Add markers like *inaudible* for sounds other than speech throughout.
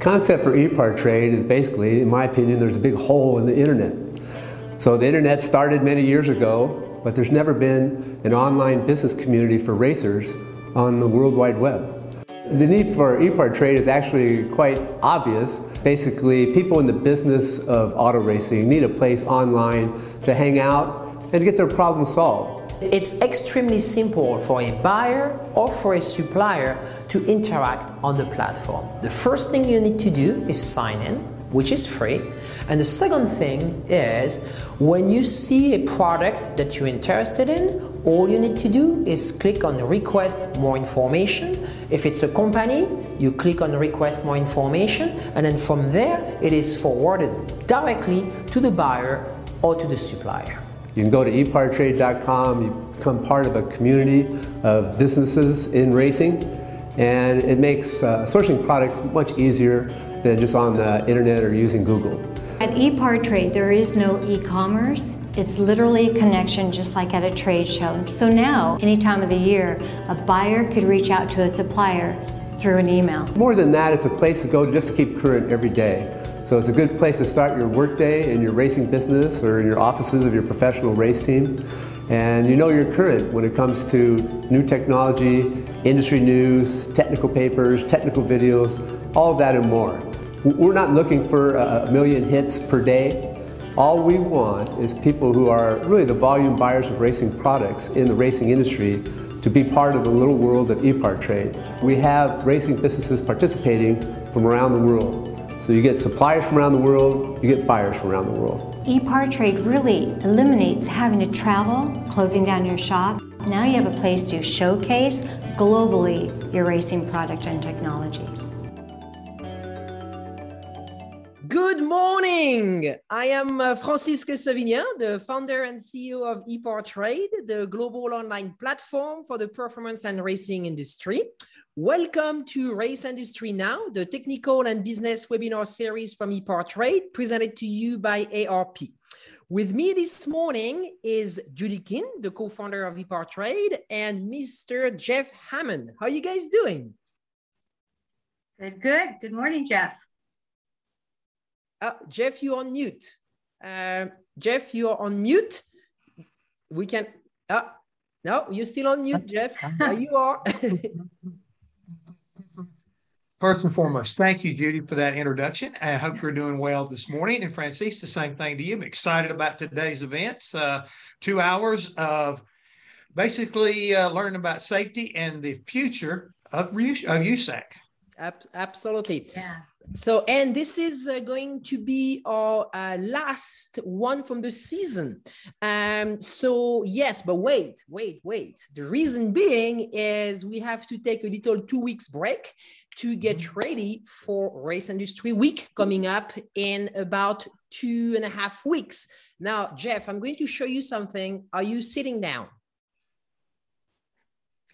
concept for ePartrade is basically, in my opinion, there's a big hole in the internet. So the internet started many years ago, but there's never been an online business community for racers on the World Wide Web. The need for ePartrade is actually quite obvious. Basically, people in the business of auto racing need a place online to hang out and get their problems solved. It's extremely simple for a buyer or for a supplier to interact on the platform. The first thing you need to do is sign in, which is free. And the second thing is when you see a product that you're interested in, all you need to do is click on request more information. If it's a company, you click on request more information, and then from there, it is forwarded directly to the buyer or to the supplier. You can go to epartrade.com, you become part of a community of businesses in racing, and it makes uh, sourcing products much easier than just on the internet or using Google. At ePartrade, there is no e-commerce. It's literally a connection just like at a trade show. So now, any time of the year, a buyer could reach out to a supplier through an email. More than that, it's a place to go just to keep current every day. So it's a good place to start your workday in your racing business or in your offices of your professional race team. And you know you're current when it comes to new technology, industry news, technical papers, technical videos, all that and more. We're not looking for a million hits per day. All we want is people who are really the volume buyers of racing products in the racing industry to be part of the little world of ePartrade. We have racing businesses participating from around the world. So you get suppliers from around the world, you get buyers from around the world. E-Trade really eliminates having to travel, closing down your shop. Now you have a place to showcase globally your racing product and technology. Good morning. I am uh, Francisque Savignan, the founder and CEO of ePartrade, the global online platform for the performance and racing industry. Welcome to Race Industry Now, the technical and business webinar series from ePartrade, presented to you by ARP. With me this morning is Judy King, the co-founder of ePartrade, and Mr. Jeff Hammond. How are you guys doing? Good, good. Good morning, Jeff. Uh, Jeff, you're on mute. Uh, Jeff, you're on mute. We can. Uh, no, you're still on mute, Jeff. you are. *laughs* *laughs* First and foremost, thank you, Judy, for that introduction. I hope you're doing well this morning. And Francis, the same thing to you. I'm excited about today's events. Uh, two hours of basically uh, learning about safety and the future of, of USAC. Absolutely. Yeah. So, and this is uh, going to be our uh, last one from the season. Um, so, yes, but wait, wait, wait. The reason being is we have to take a little two weeks break to get mm-hmm. ready for Race Industry Week coming up in about two and a half weeks. Now, Jeff, I'm going to show you something. Are you sitting down?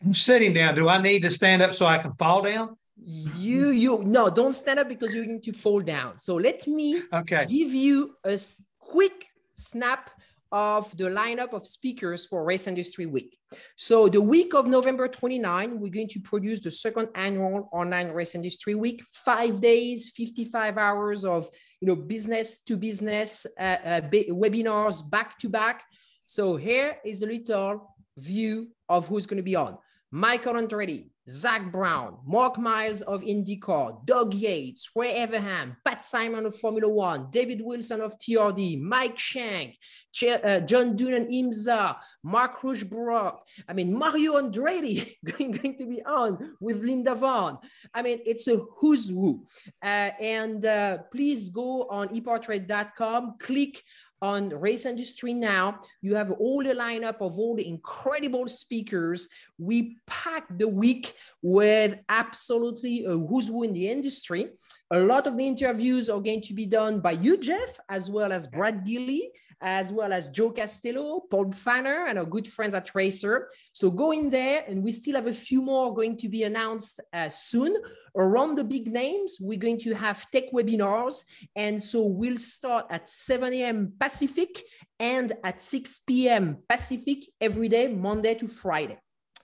I'm sitting down. Do I need to stand up so I can fall down? You you no don't stand up because you're going to fall down. So let me okay. give you a quick snap of the lineup of speakers for race industry week. So the week of november 29 we're going to produce the second annual online race industry week. Five days 55 hours of you know business to business uh, uh, webinars back to back. So here is a little view of who's going to be on. Michael andretti Zak Brown, Mark Miles of IndyCar, Doug Yates, Ray Evernham, Pat Symonds of Formula One, David Wilson of TRD, Mike Shank, uh, John Doonan IMSA, Mark Rushbrook. I mean, Mario Andretti *laughs* going, going to be on with Linda Vaughn. I mean, it's a who's who. Uh, and uh, please go on epartrade.com, click on Race Industry Now. You have all the lineup of all the incredible speakers. We packed the week with absolutely a who's who in the industry. A lot of the interviews are going to be done by you, Jeff, as well as Brad Gillie, as well as Joe Castillo, Paul Fanner, and our good friends at Racer. So go in there, and we still have a few more going to be announced uh, soon. Around the big names, we're going to have tech webinars. And so we'll start at 7 a.m. Pacific and at 6 p.m. Pacific every day, Monday to Friday.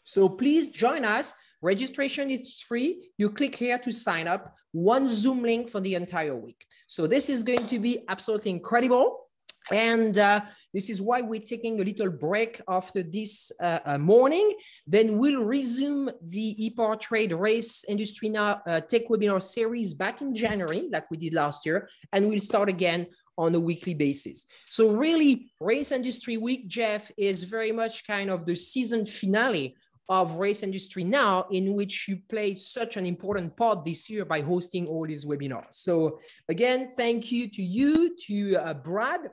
So please join us Registration is free. You click here to sign up, one Zoom link for the entire week. So this is going to be absolutely incredible. And uh, this is why we're taking a little break after this uh, uh, morning. Then we'll resume the ePartrade Race Industry Now uh, Tech Webinar series back in January, like we did last year, and we'll start again on a weekly basis. So really, Race Industry Week, Jeff, is very much kind of the season finale of Race Industry Now, in which you played such an important part this year by hosting all these webinars. So again, thank you to you, to uh, Brad,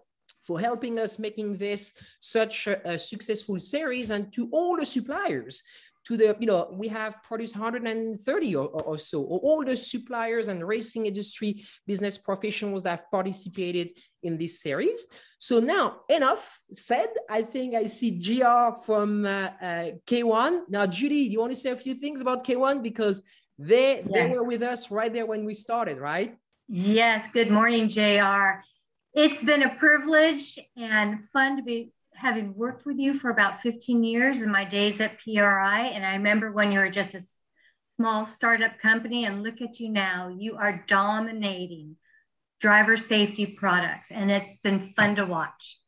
for helping us making this such a, a successful series and to all the suppliers to the, you know, we have produced 130 or, or, so, all the suppliers and racing industry business professionals that have participated in this series. So now, enough said. I think I see JR from uh, uh, K1. Now, Judy, do you want to say a few things about K1? Because they, yes. they were with us right there when we started, right? Yes. Good morning, JR. It's been a privilege and fun to be having worked with you for about 15 years in my days at PRI. And I remember when you were just a small startup company, and look at you now. You are dominating driver safety products, and it's been fun to watch.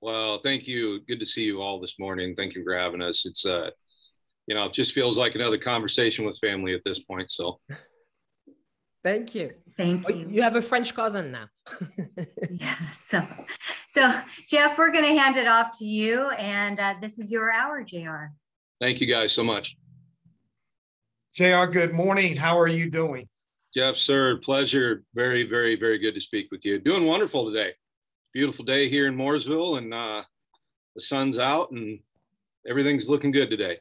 Well, thank you. Good to see you all this morning. Thank you for having us. It's uh, you know, it just feels like another conversation with family at this point. So *laughs* Thank you. Thank oh, you. You have a French cousin now. *laughs* yeah. So, so Jeff, we're going to hand it off to you, and uh, this is your hour, JR. Thank you guys so much. JR. Good morning. How are you doing? Jeff, sir, pleasure. Very, very, very good to speak with you. Doing wonderful today. Beautiful day here in Mooresville, and uh, the sun's out, and everything's looking good today.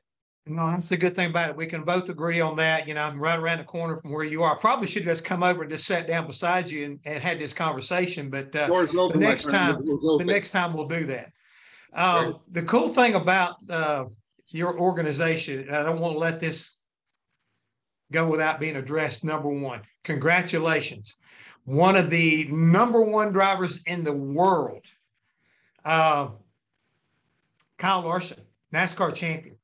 No, that's a good thing about it. We can both agree on that. You know, I'm right around the corner from where you are. I Probably should have just come over and just sat down beside you and, and had this conversation. But uh, the next time, the next time we'll do that. Um, the cool thing about uh, your organization, I don't want to let this go without being addressed. Number one, congratulations. One of the number one drivers in the world, uh, Kyle Larson, NASCAR champion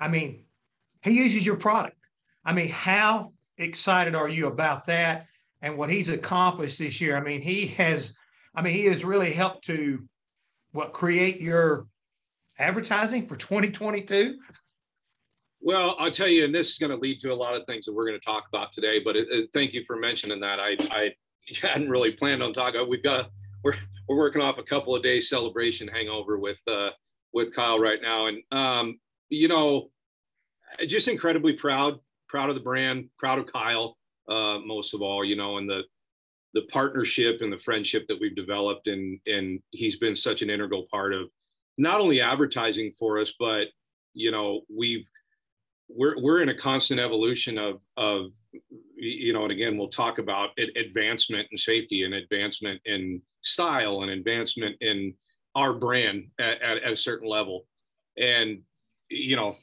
I mean, he uses your product. I mean, how excited are you about that and what he's accomplished this year? I mean, he has, I mean, he has really helped to what create your advertising for 2022. Well, I'll tell you, and this is going to lead to a lot of things that we're going to talk about today. But it, it, thank you for mentioning that. I, I *laughs* hadn't really planned on talking. We've got we're we're working off a couple of days celebration hangover with uh, with Kyle right now, and um, you know, just incredibly proud, proud of the brand, proud of Kyle, uh, most of all, you know, and the the partnership and the friendship that we've developed, and and he's been such an integral part of not only advertising for us, but you know, we've we're we're in a constant evolution of of you know, and again, we'll talk about advancement and safety and advancement in style and advancement in our brand at, at, at a certain level. And you know,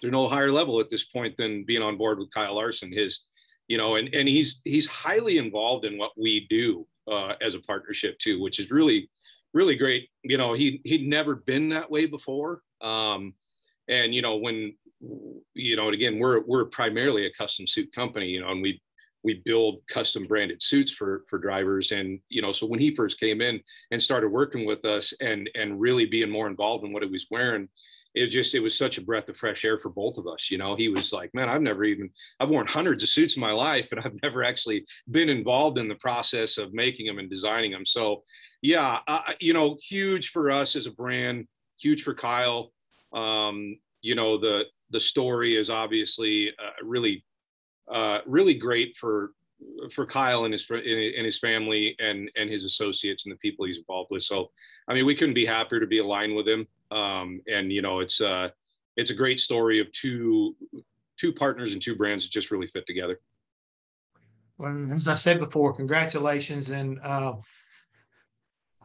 there's no higher level at this point than being on board with Kyle Larson. His, you know, and and he's he's highly involved in what we do uh, as a partnership too, which is really really great. You know, he he'd never been that way before. Um, and you know, when you know, and again, we're we're primarily a custom suit company, you know, and we we build custom branded suits for for drivers and you know so when he first came in and started working with us and and really being more involved in what he was wearing it just it was such a breath of fresh air for both of us you know he was like man i've never even i've worn hundreds of suits in my life and i've *laughs* never actually been involved in the process of making them and designing them so yeah uh, you know huge for us as a brand huge for kyle um, you know the the story is obviously uh, really uh, really great for for Kyle and his and his family and and his associates and the people he's involved with. So, I mean, we couldn't be happier to be aligned with him. Um, and you know, it's uh, it's a great story of two two partners and two brands that just really fit together. Well, as I said before, congratulations, and uh,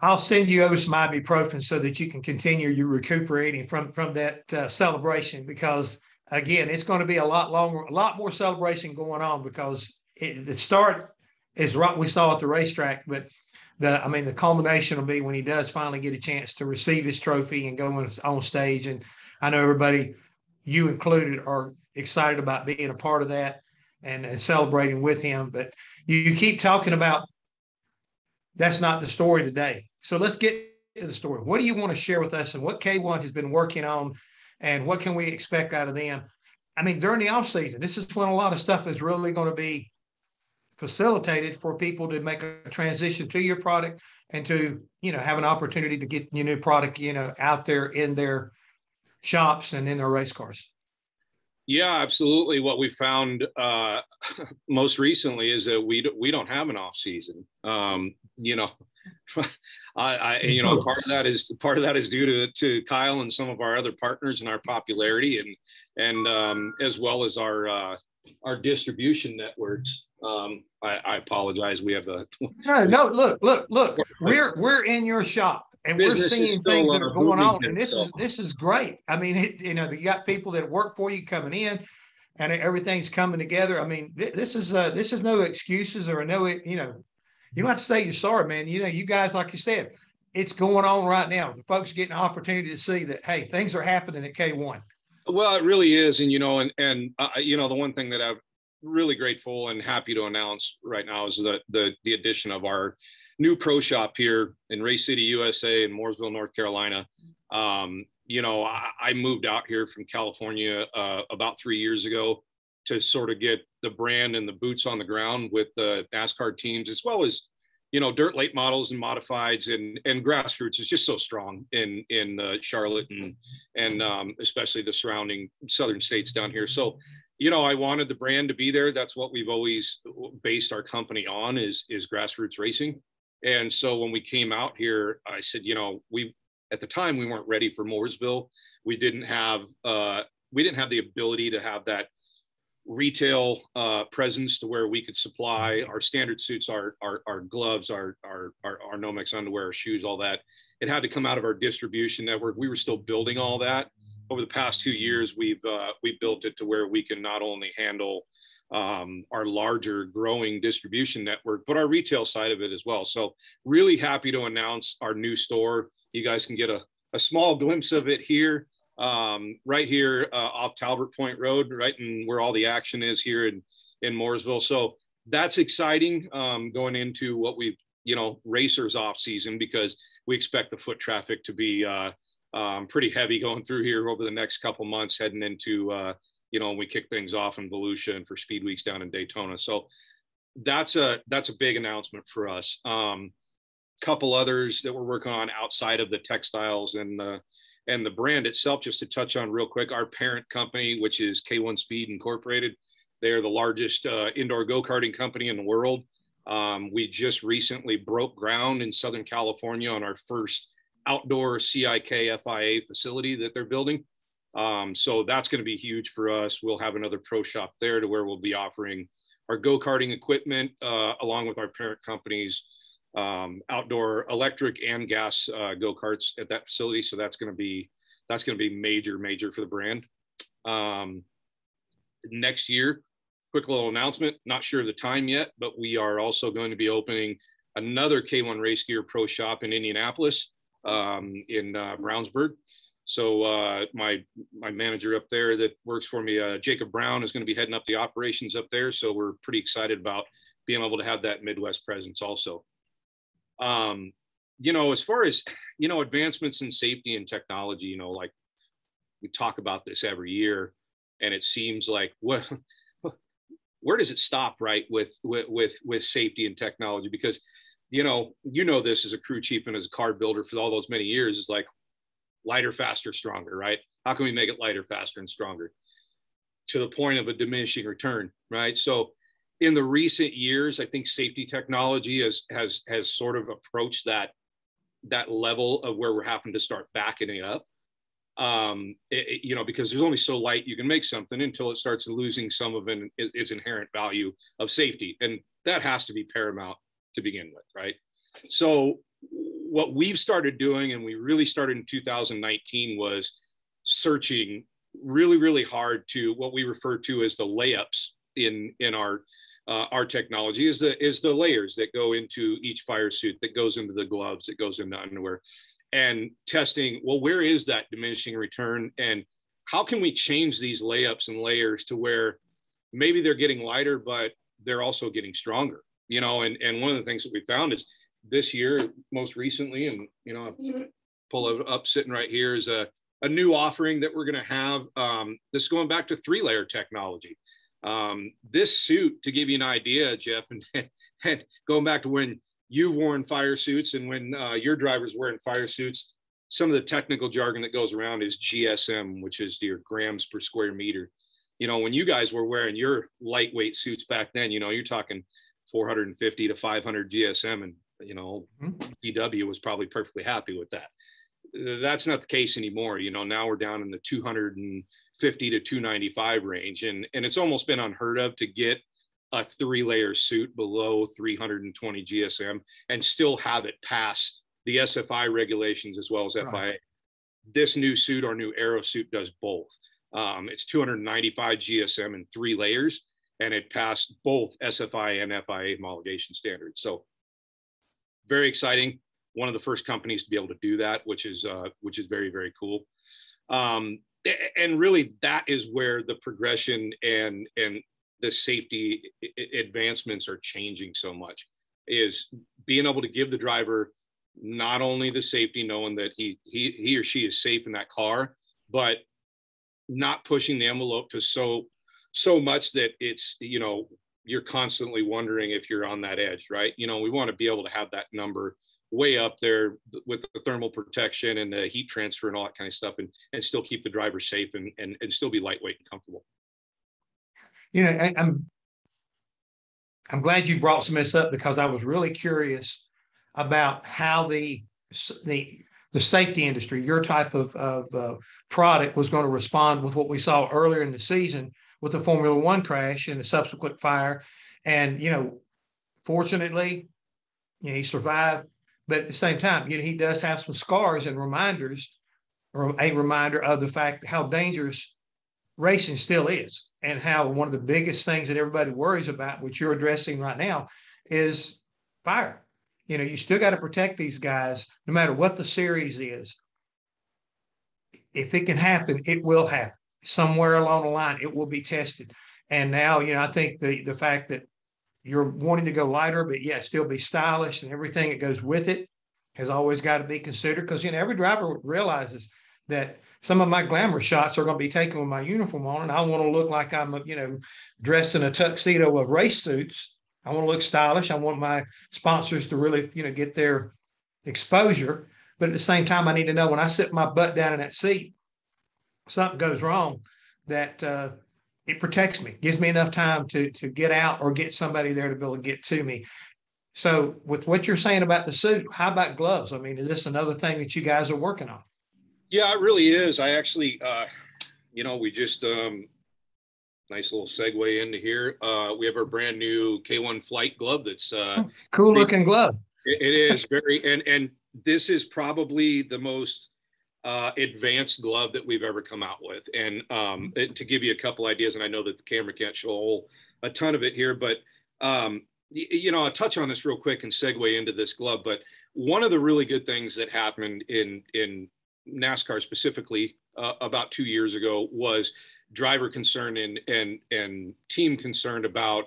I'll send you over some ibuprofen so that you can continue your recuperating from from that uh, celebration because again, it's going to be a lot longer, a lot more celebration going on because it, the start is right we saw at the racetrack, but the I mean the culmination will be when he does finally get a chance to receive his trophy and go on, on stage. And I know everybody, you included, are excited about being a part of that and, and celebrating with him. But you, you keep talking about that's not the story today. So let's get to the story. What do you want to share with us and what K1 has been working on and what can we expect out of them? I mean, during the off season, this is when a lot of stuff is really going to be facilitated for people to make a transition to your product and to, you know, have an opportunity to get your new product, you know, out there in their shops and in their race cars. Yeah, absolutely. What we found uh, *laughs* most recently is that we we don't have an off season. Um, you know, *laughs* I, I, you know part of that is part of that is due to to Kyle and some of our other partners and our popularity and and um, as well as our uh, our distribution networks. Um, I, I apologize. We have a no, no. Look, look, look. We're we're in your shop and we're seeing things that are going on and this is this is great i mean it, you know you got people that work for you coming in and everything's coming together i mean th- this is uh this is no excuses or no you know you don't have to say you're sorry man you know you guys like you said it's going on right now the folks are getting an opportunity to see that hey things are happening at k1 well it really is and you know and and uh, you know the one thing that i'm really grateful and happy to announce right now is the the, the addition of our new pro shop here in Race City, USA, in Mooresville, North Carolina. Um, you know, I, I, moved out here from California uh, about three years ago to sort of get the brand and the boots on the ground with the NASCAR teams, as well as you know dirt late models and modifieds and and grassroots is just so strong in in uh, Charlotte and and um, especially the surrounding southern states down here. So you know, I wanted the brand to be there. That's what we've always based our company on is is grassroots racing. And so when we came out here, I said, you know, we at the time we weren't ready for Mooresville. We didn't have uh, we didn't have the ability to have that retail uh, presence to where we could supply our standard suits, our our, our gloves, our, our our our Nomex underwear, shoes, all that. It had to come out of our distribution network. We were still building all that. Over the past two years, we've uh, we built it to where we can not only handle um, our larger growing distribution network, but our retail side of it as well. So really happy to announce our new store. You guys can get a, a small glimpse of it here, um, right here uh, off Talbert Point Road, right in where all the action is here in, in Mooresville. So that's exciting um, going into what we, you know, racers off season because we expect the foot traffic to be uh, um, pretty heavy going through here over the next couple months heading into uh, you know, we kick things off in Volusia and for Speed Weeks down in Daytona. So that's a that's a big announcement for us. Um, couple others that we're working on outside of the textiles and the and the brand itself. Just to touch on real quick, our parent company, which is K1 Speed Incorporated, they are the largest uh, indoor go karting company in the world. Um, we just recently broke ground in Southern California on our first outdoor CIK FIA facility that they're building. Um, so that's going to be huge for us. We'll have another pro shop there to where we'll be offering our go karting equipment uh, along with our parent companies, um, outdoor electric and gas uh, go karts at that facility. So that's going to be that's going to be major, major for the brand. Um, next year, quick little announcement. Not sure of the time yet, but we are also going to be opening another K1 Race Gear Pro Shop in Indianapolis, um, in uh, Brownsburg. So uh, my my manager up there that works for me, uh, Jacob Brown, is going to be heading up the operations up there. So we're pretty excited about being able to have that Midwest presence also. Um, you know, as far as you know, advancements in safety and technology, you know, like we talk about this every year, and it seems like what *laughs* where does it stop, right, with with with, with safety and technology? Because you know, you know this as a crew chief and as a car builder for all those many years is like lighter, faster, stronger, right? How can we make it lighter, faster, and stronger to the point of a diminishing return, right? So in the recent years, I think safety technology has has has sort of approached that that level of where we're having to start backing it up. Um, it, it, you know, because there's only so light you can make something until it starts losing some of an, its inherent value of safety, and that has to be paramount to begin with, right? So what we've started doing, and we really started in 2019, was searching really, really hard to what we refer to as the layups in in our uh, our technology is the is the layers that go into each fire suit, that goes into the gloves, that goes into underwear, and testing. Well, where is that diminishing return, and how can we change these layups and layers to where maybe they're getting lighter, but they're also getting stronger, you know? And, and one of the things that we found is this year, most recently, and, you know, pull it up sitting right here is a, a new offering that we're going to have. Um, this going back to three layer technology. Um, this suit, to give you an idea, Jeff, *laughs* and, and going back to when you've worn fire suits and when uh, your driver's wearing fire suits, some of the technical jargon that goes around is GSM, which is your grams per square meter. You know, when you guys were wearing your lightweight suits back then, you know, you're talking 450 to 500 GSM, and you know, mm-hmm. DW was probably perfectly happy with that. That's not the case anymore. You know, now we're down in the 250 to 295 range, and and it's almost been unheard of to get a three layer suit below 320 GSM and still have it pass the SFI regulations as well as FIA. Right. This new suit, our new Aero suit, does both. Um, it's 295 GSM in three layers, and it passed both SFI and FIA homologation standards. So, very exciting. One of the first companies to be able to do that, which is uh, which is very very cool. Um, and really, that is where the progression and and the safety advancements are changing so much. Is being able to give the driver not only the safety, knowing that he he he or she is safe in that car, but not pushing the envelope to so so much that it's you know you're constantly wondering if you're on that edge, right? You know, we want to be able to have that number way up there with the thermal protection and the heat transfer and all that kind of stuff and, and still keep the driver safe and, and, and still be lightweight and comfortable. You know, I, I'm I'm glad you brought some of this up because I was really curious about how the the the safety industry, your type of, of uh, product was going to respond with what we saw earlier in the season with the Formula One crash and the subsequent fire. And, you know, fortunately, you know, he survived. But at the same time, you know, he does have some scars and reminders, or a reminder of the fact how dangerous racing still is, and how one of the biggest things that everybody worries about, which you're addressing right now, is fire you know, you still got to protect these guys no matter what the series is. If it can happen, it will happen. Somewhere along the line, it will be tested. And now, you know, I think the the fact that you're wanting to go lighter, but yet still be stylish and everything that goes with it has always got to be considered because you know every driver realizes that some of my glamour shots are going to be taken with my uniform on, and I want to look like I'm, you know, dressed in a tuxedo of race suits I want to look stylish. I want my sponsors to really, you know, get their exposure. But at the same time, I need to know when I sit my butt down in that seat, something goes wrong, that uh, it protects me, gives me enough time to to get out or get somebody there to be able to get to me. So, with what you're saying about the suit, how about gloves? I mean, is this another thing that you guys are working on? Yeah, it really is. I actually, uh, you know, we just um, nice little segue into here. Uh, we have our brand new K1 flight glove. That's uh, oh, cool looking glove. It, it is very, and and this is probably the most uh, advanced glove that we've ever come out with. And um, it, to give you a couple ideas, and I know that the camera can't show a whole a ton of it here, but um, y- you know, I'll touch on this real quick and segue into this glove. But one of the really good things that happened in in NASCAR specifically uh, about two years ago was driver concern and and and team concerned about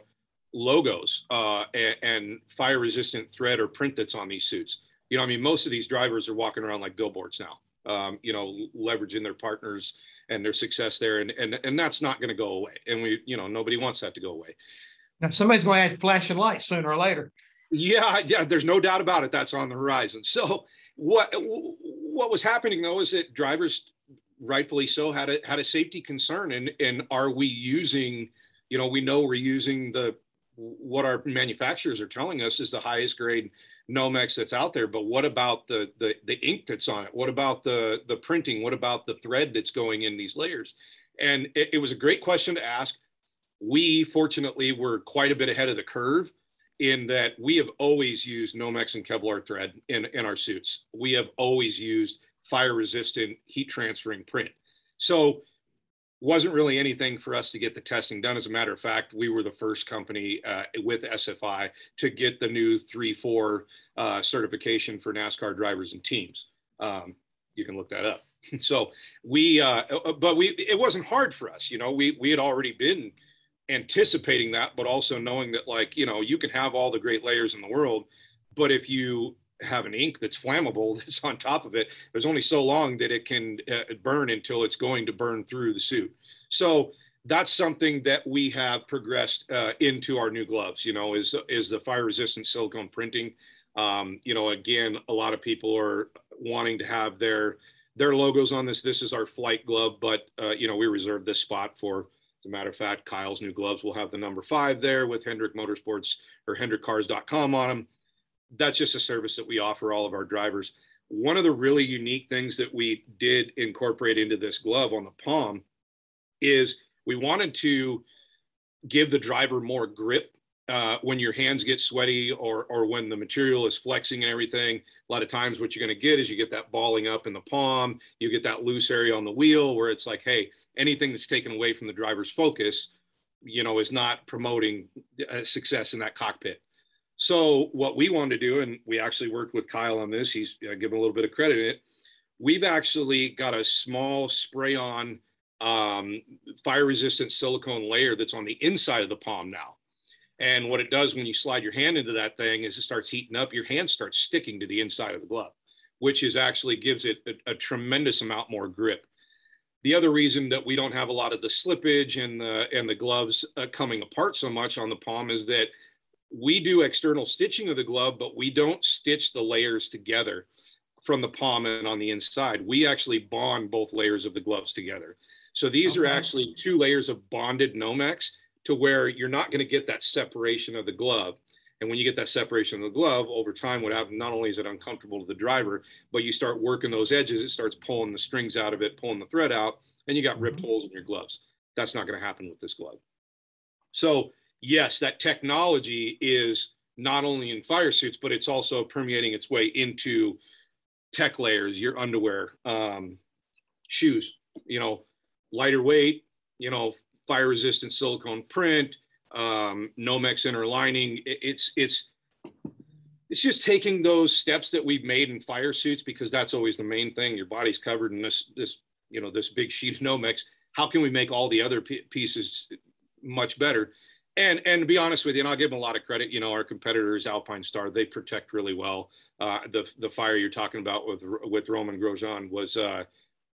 logos uh, and, and, fire resistant thread or print that's on these suits. You know, I mean, most of these drivers are walking around like billboards now. Um, you know, leveraging their partners and their success there, and and and that's not going to go away. And we, you know, nobody wants that to go away. Now, somebody's going to have flashing lights sooner or later. Yeah, yeah. There's no doubt about it. That's on the horizon. So what what was happening though is that drivers rightfully so had a had a safety concern and and are we using you know we know we're using the what our manufacturers are telling us is the highest grade Nomex that's out there but what about the the the ink that's on it what about the the printing what about the thread that's going in these layers and it, it was a great question to ask we fortunately were quite a bit ahead of the curve in that we have always used Nomex and Kevlar thread in, in our suits. We have always used fire resistant heat transferring print. So wasn't really anything for us to get the testing done. As a matter of fact, we were the first company uh, with SFI to get the new 3-4 uh, certification for NASCAR drivers and teams. Um, you can look that up. *laughs* so we, uh, uh, but we, it wasn't hard for us. You know, we we had already been anticipating that, but also knowing that like you know you can have all the great layers in the world, but if you have an ink that's flammable *laughs* that's on top of it, there's only so long that it can uh, burn until it's going to burn through the suit. So that's something that we have progressed uh, into our new gloves. You know, is is the fire resistant silicone printing. Um, you know, again, a lot of people are wanting to have their their logos on this. This is our flight glove, but uh, you know, we reserve this spot for. As a matter of fact, Kyle's new gloves will have the number five there with Hendrick Motorsports or HendrickCars.com on them. That's just a service that we offer all of our drivers. One of the really unique things that we did incorporate into this glove on the palm is we wanted to give the driver more grip uh, when your hands get sweaty or or when the material is flexing and everything. A lot of times, what you're going to get is you get that balling up in the palm. You get that loose area on the wheel where it's like, hey, anything that's taken away from the driver's focus, you know, is not promoting uh, success in that cockpit. So what we wanted to do, and we actually worked with Kyle on this. He's uh, given a little bit of credit in it. We've actually got a small spray-on um, fire-resistant silicone layer that's on the inside of the palm now. And what it does when you slide your hand into that thing is it starts heating up. Your hand starts sticking to the inside of the glove, which is actually gives it a, a tremendous amount more grip. The other reason that we don't have a lot of the slippage and the and the gloves uh, coming apart so much on the palm is that we do external stitching of the glove, but we don't stitch the layers together from the palm and on the inside. We actually bond both layers of the gloves together. So these okay. are actually two layers of bonded Nomex to where you're not going to get that separation of the glove. And when you get that separation of the glove over time, what happens, not only is it uncomfortable to the driver, but you start working those edges, it starts pulling the strings out of it, pulling the thread out, and you got ripped mm-hmm. holes in your gloves. That's not going to happen with this glove. So yes, that technology is not only in fire suits, but it's also permeating its way into tech layers, your underwear, um, shoes, you know, lighter weight, you know, fire resistant silicone print, um, Nomex inner lining. It, it's, it's, it's just taking those steps that we've made in fire suits because that's always the main thing. Your body's covered in this, this, you know, this big sheet of Nomex. How can we make all the other pieces much better? And and to be honest with you, and I'll give them a lot of credit. You know, our competitors, Alpinestars, they protect really well. Uh, the the fire you're talking about with with Romain Grosjean was, uh,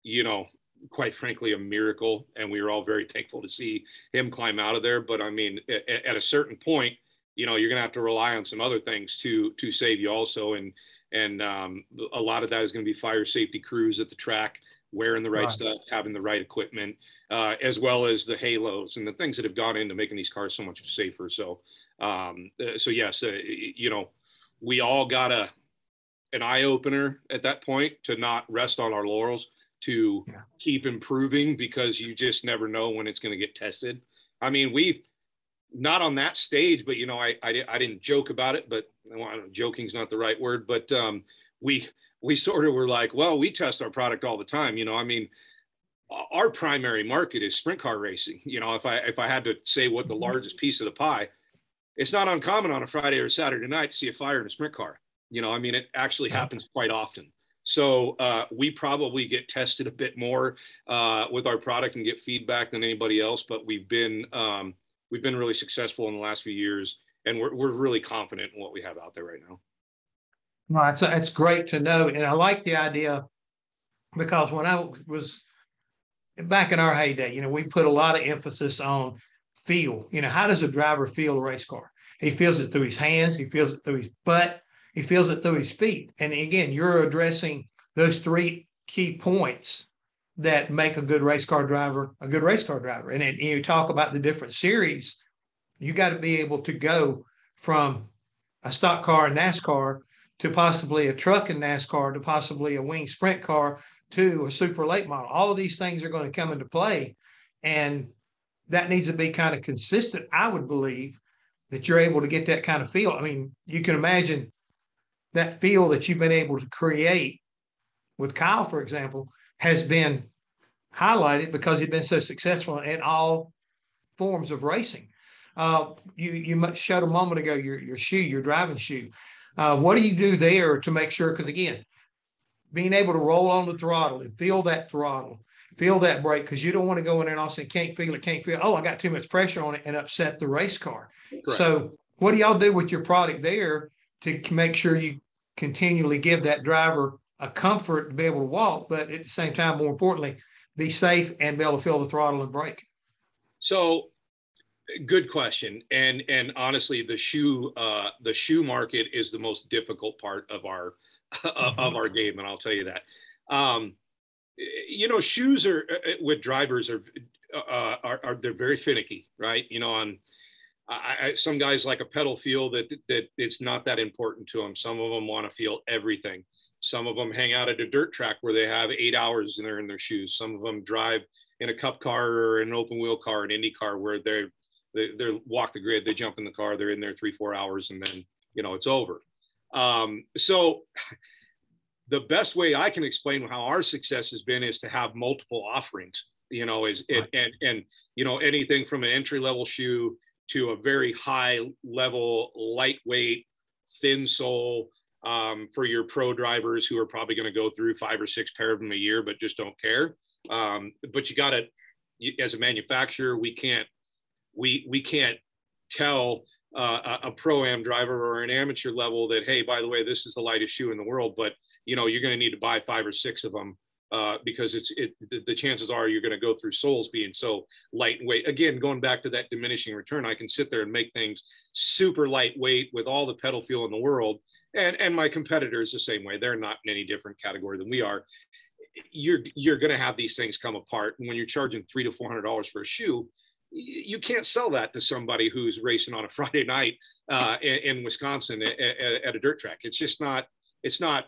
you know, quite frankly, a miracle, and we were all very thankful to see him climb out of there. But I mean, at, at a certain point, you know, you're going to have to rely on some other things to to save you also, and and um, a lot of that is going to be fire safety crews at the track wearing the right, right. stuff, having the right equipment, uh, as well as the halos and the things that have gone into making these cars so much safer. So, um, uh, so yes, uh, you know, we all got a an eye opener at that point to not rest on our laurels, to yeah. keep improving because you just never know when it's going to get tested. I mean, we not on that stage, but you know, I I, I didn't joke about it, but well, joking's not the right word, but um, we we sort of were like, well, we test our product all the time. You know, I mean, our primary market is sprint car racing. You know, if I if I had to say what the mm-hmm. largest piece of the pie, it's not uncommon on a Friday or Saturday night to see a fire in a sprint car. You know, I mean, it actually happens quite often. So uh, we probably get tested a bit more uh, with our product and get feedback than anybody else. But we've been um, we've been really successful in the last few years, and we're we're really confident in what we have out there right now. No, it's it's great to know, and I like the idea because when I was back in our heyday, you know, we put a lot of emphasis on feel. You know, how does a driver feel a race car? He feels it through his hands, he feels it through his butt, he feels it through his feet. And again, you're addressing those three key points that make a good race car driver a good race car driver. And, you talk about the different series, you got to be able to go from a stock car and NASCAR to possibly a truck in NASCAR to possibly a wing sprint car to a super late model. All of these things are going to come into play. And that needs to be kind of consistent, I would believe, that you're able to get that kind of feel. I mean, you can imagine that feel that you've been able to create with Kyle, for example, has been highlighted because he's been so successful in all forms of racing. Uh, you you showed a moment ago your your shoe, your driving shoe. Uh, what do you do there to make sure? Because again, being able to roll on the throttle and feel that throttle, feel that brake, because you don't want to go in there and all of a sudden can't feel it, can't feel. It. Oh, I got too much pressure on it and upset the race car. Correct. So, what do y'all do with your product there to make sure you continually give that driver a comfort to be able to walk, but at the same time, more importantly, be safe and be able to feel the throttle and brake? So, good question. And and honestly, the shoe uh, the shoe market is the most difficult part of our of our game, and I'll tell you that. Um, you know, shoes are uh, uh, with drivers are, uh, are, are they're very finicky, right? You know, on I, I, some guys like a pedal feel that that it's not that important to them. Some of them want to feel everything. Some of them hang out at a dirt track where they have eight hours and they're in their shoes. Some of them drive in a cup car or an open wheel car, an Indy car, where they're they, they're walk the grid, they jump in the car, they're in there three four hours, and then you know it's over. Um, so the best way I can explain how our success has been is to have multiple offerings. You know, is right. and and you know anything from an entry level shoe to a very high level, lightweight, thin sole um, for your pro drivers who are probably going to go through five or six pair of them a year, but just don't care. Um, but you got to, as a manufacturer, we can't we we can't tell uh, a, pro am driver or an amateur level that hey, by the way, this is the lightest shoe in the world, but you know you're going to need to buy five or six of them uh, because it's it the, the, chances are you're going to go through soles being so lightweight. Again, going back to that diminishing return, I can sit there and make things super lightweight with all the pedal feel in the world, and and my competitors the same way. They're not in any different category than we are. You're you're going to have these things come apart, and when you're charging three to four hundred dollars for a shoe, you can't sell that to somebody who's racing on a *laughs* Friday night uh, in, in, Wisconsin at, at, at, a dirt track. It's just not. It's not.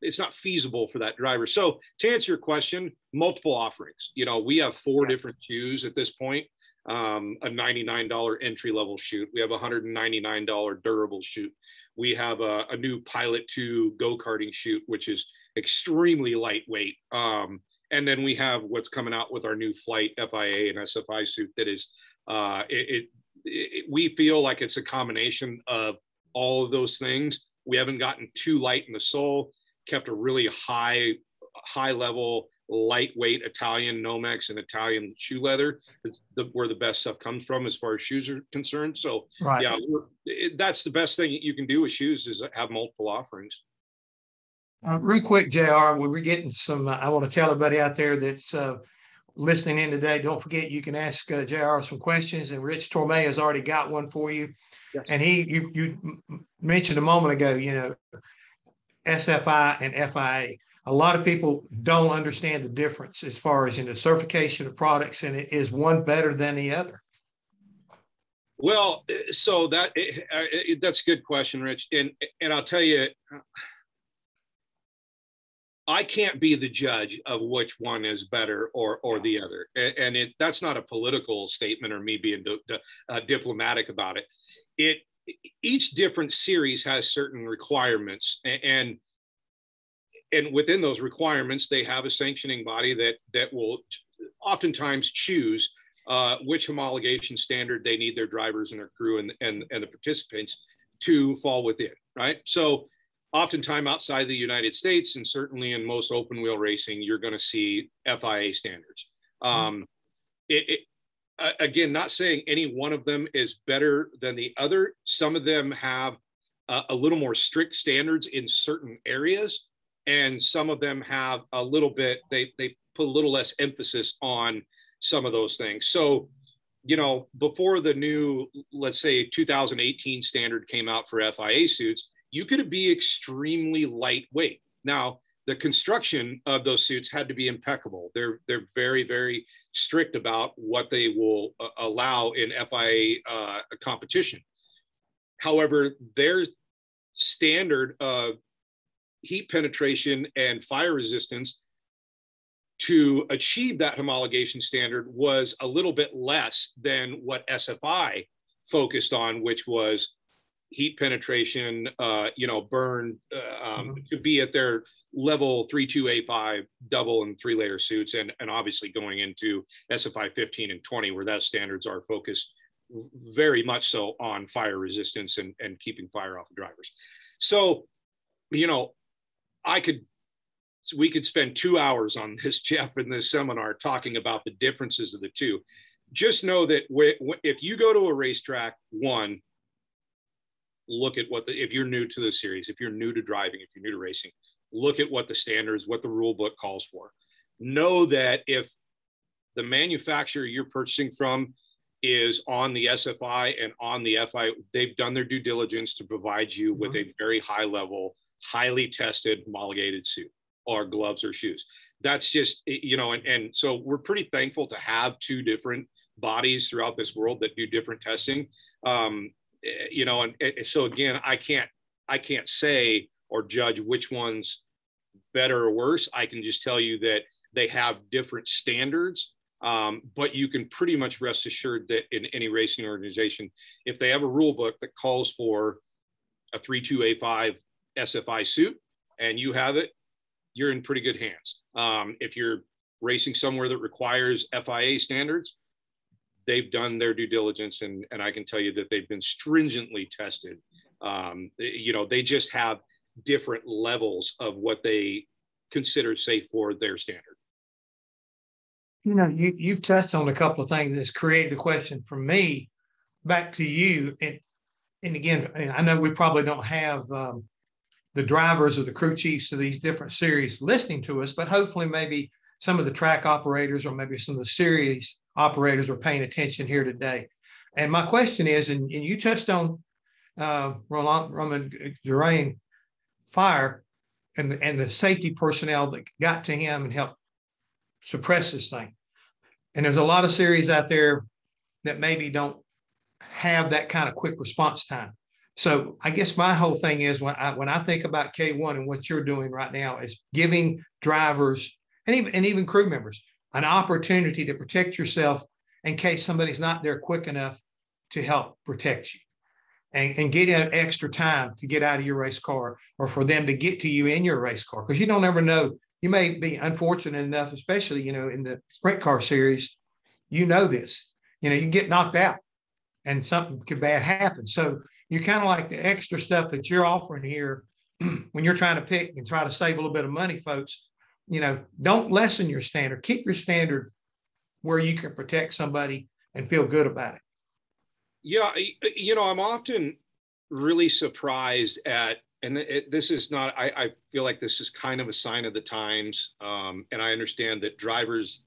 It's not feasible for that driver. So to answer your question, multiple offerings. You know, we have four different shoes at this point. Um, a $99 entry level shoot. We have a $199 durable shoot. We have a, a new Pilot 2 go karting shoot, which is extremely lightweight. Um, and then we have what's coming out with our new flight FIA and SFI suit that is uh, it, it, it, we feel like it's a combination of all of those things. We haven't gotten too light in the sole, kept a really high high level lightweight Italian Nomex and Italian shoe leather is the, where the best stuff comes from as far as shoes are concerned. So right. yeah, it, that's the best thing you can do with shoes is have multiple offerings. Uh, real quick, JR, we were getting some, uh, I want to tell everybody out there that's uh, listening in today, don't forget you can ask uh, JR some questions, and Rich Torme has already got one for you. Yeah. And he, you, you mentioned a moment ago, you know, SFI and FIA. A lot of people don't understand the difference as far as you know certification of products, and is one better than the other? Well, so that that's a good question, Rich, and and I'll tell you I can't be the judge of which one is better or or the other, and, and it that's not a political statement or me being uh, diplomatic about it. It each different series has certain requirements, and, and and within those requirements, they have a sanctioning body that that will oftentimes choose uh, which homologation standard they need their drivers and their crew and, and, and the participants to fall within, right? So oftentimes outside the United States, and certainly in most open wheel racing, you're going to see FIA standards. Mm-hmm. Um, it, it, again, not saying any one of them is better than the other. Some of them have a, a little more strict standards in certain areas, and some of them have a little bit. They they put a little less emphasis on some of those things. So you know, before the new, let's say 2018 standard came out for FIA suits, you could be extremely lightweight. Now, the construction of those suits had to be impeccable. They're they're very very strict about what they will uh, allow in FIA uh, competition. However, their standard of heat penetration and fire resistance to achieve that homologation standard was a little bit less than what SFI focused on, which was heat penetration, uh, you know, burn uh, um, mm-hmm. to be at their level 32A5 double and three layer suits, and, and obviously going into SFI 15 and 20, where those standards are focused very much so on fire resistance and, and keeping fire off the drivers. So, you know, I could we could spend two hours on this, *laughs* Jeff, in this seminar talking about the differences of the two. Just know that if you go to a racetrack, one, look at what the, if you're new to the series, if you're new to driving, if you're new to racing, look at what the standards, what the rule book calls for. Know that if the manufacturer you're purchasing from is on the SFI and on the FI, they've done their due diligence to provide you with mm-hmm. a very high level, highly tested homologated suit or gloves or shoes. That's just, you know, and, and so we're pretty thankful to have two different bodies throughout this world that do different testing. Um, you know, and, and so again, I can't, I can't say or judge which one's better or worse. I can just tell you that they have different standards. Um, but you can pretty much rest assured that in any racing organization, if they have a rule book that calls for a 32A5 SFI suit and you have it, you're in pretty good hands. Um, if you're racing somewhere that requires FIA standards, they've done their due diligence, and, and I can tell you that they've been stringently tested. Um, you know, they just have different levels of what they consider safe for their standard. You know, you, you've touched on a couple of things that's created a question from me back to you. And, and again, I know we probably don't have um, the drivers or the crew chiefs of these different series listening to us, but hopefully maybe some of the track operators or maybe some of the series operators are paying attention here today. And my question is, and, and you touched on uh, Roland, Roman Durain fire and, and the safety personnel that got to him and helped suppress this thing. And there's a lot of series out there that maybe don't have that kind of quick response time. So I guess my whole thing is when I when I think about K1 and what you're doing right now is giving drivers and even and even crew members an opportunity to protect yourself in case somebody's not there quick enough to help protect you. And, and get an extra time to get out of your race car or for them to get to you in your race car because you don't ever know you may be unfortunate enough especially you know in the sprint car series you know this you know you get knocked out and something could bad happen so you kind of like the extra stuff that you're offering here *clears throat* when you're trying to pick and try to save a little bit of money, folks. You know, don't lessen your standard. Keep your standard where you can protect somebody and feel good about it. Yeah, you know, I'm often really surprised at, and it, this is not. I, I, feel like this is kind of a sign of the times, um, and I understand that drivers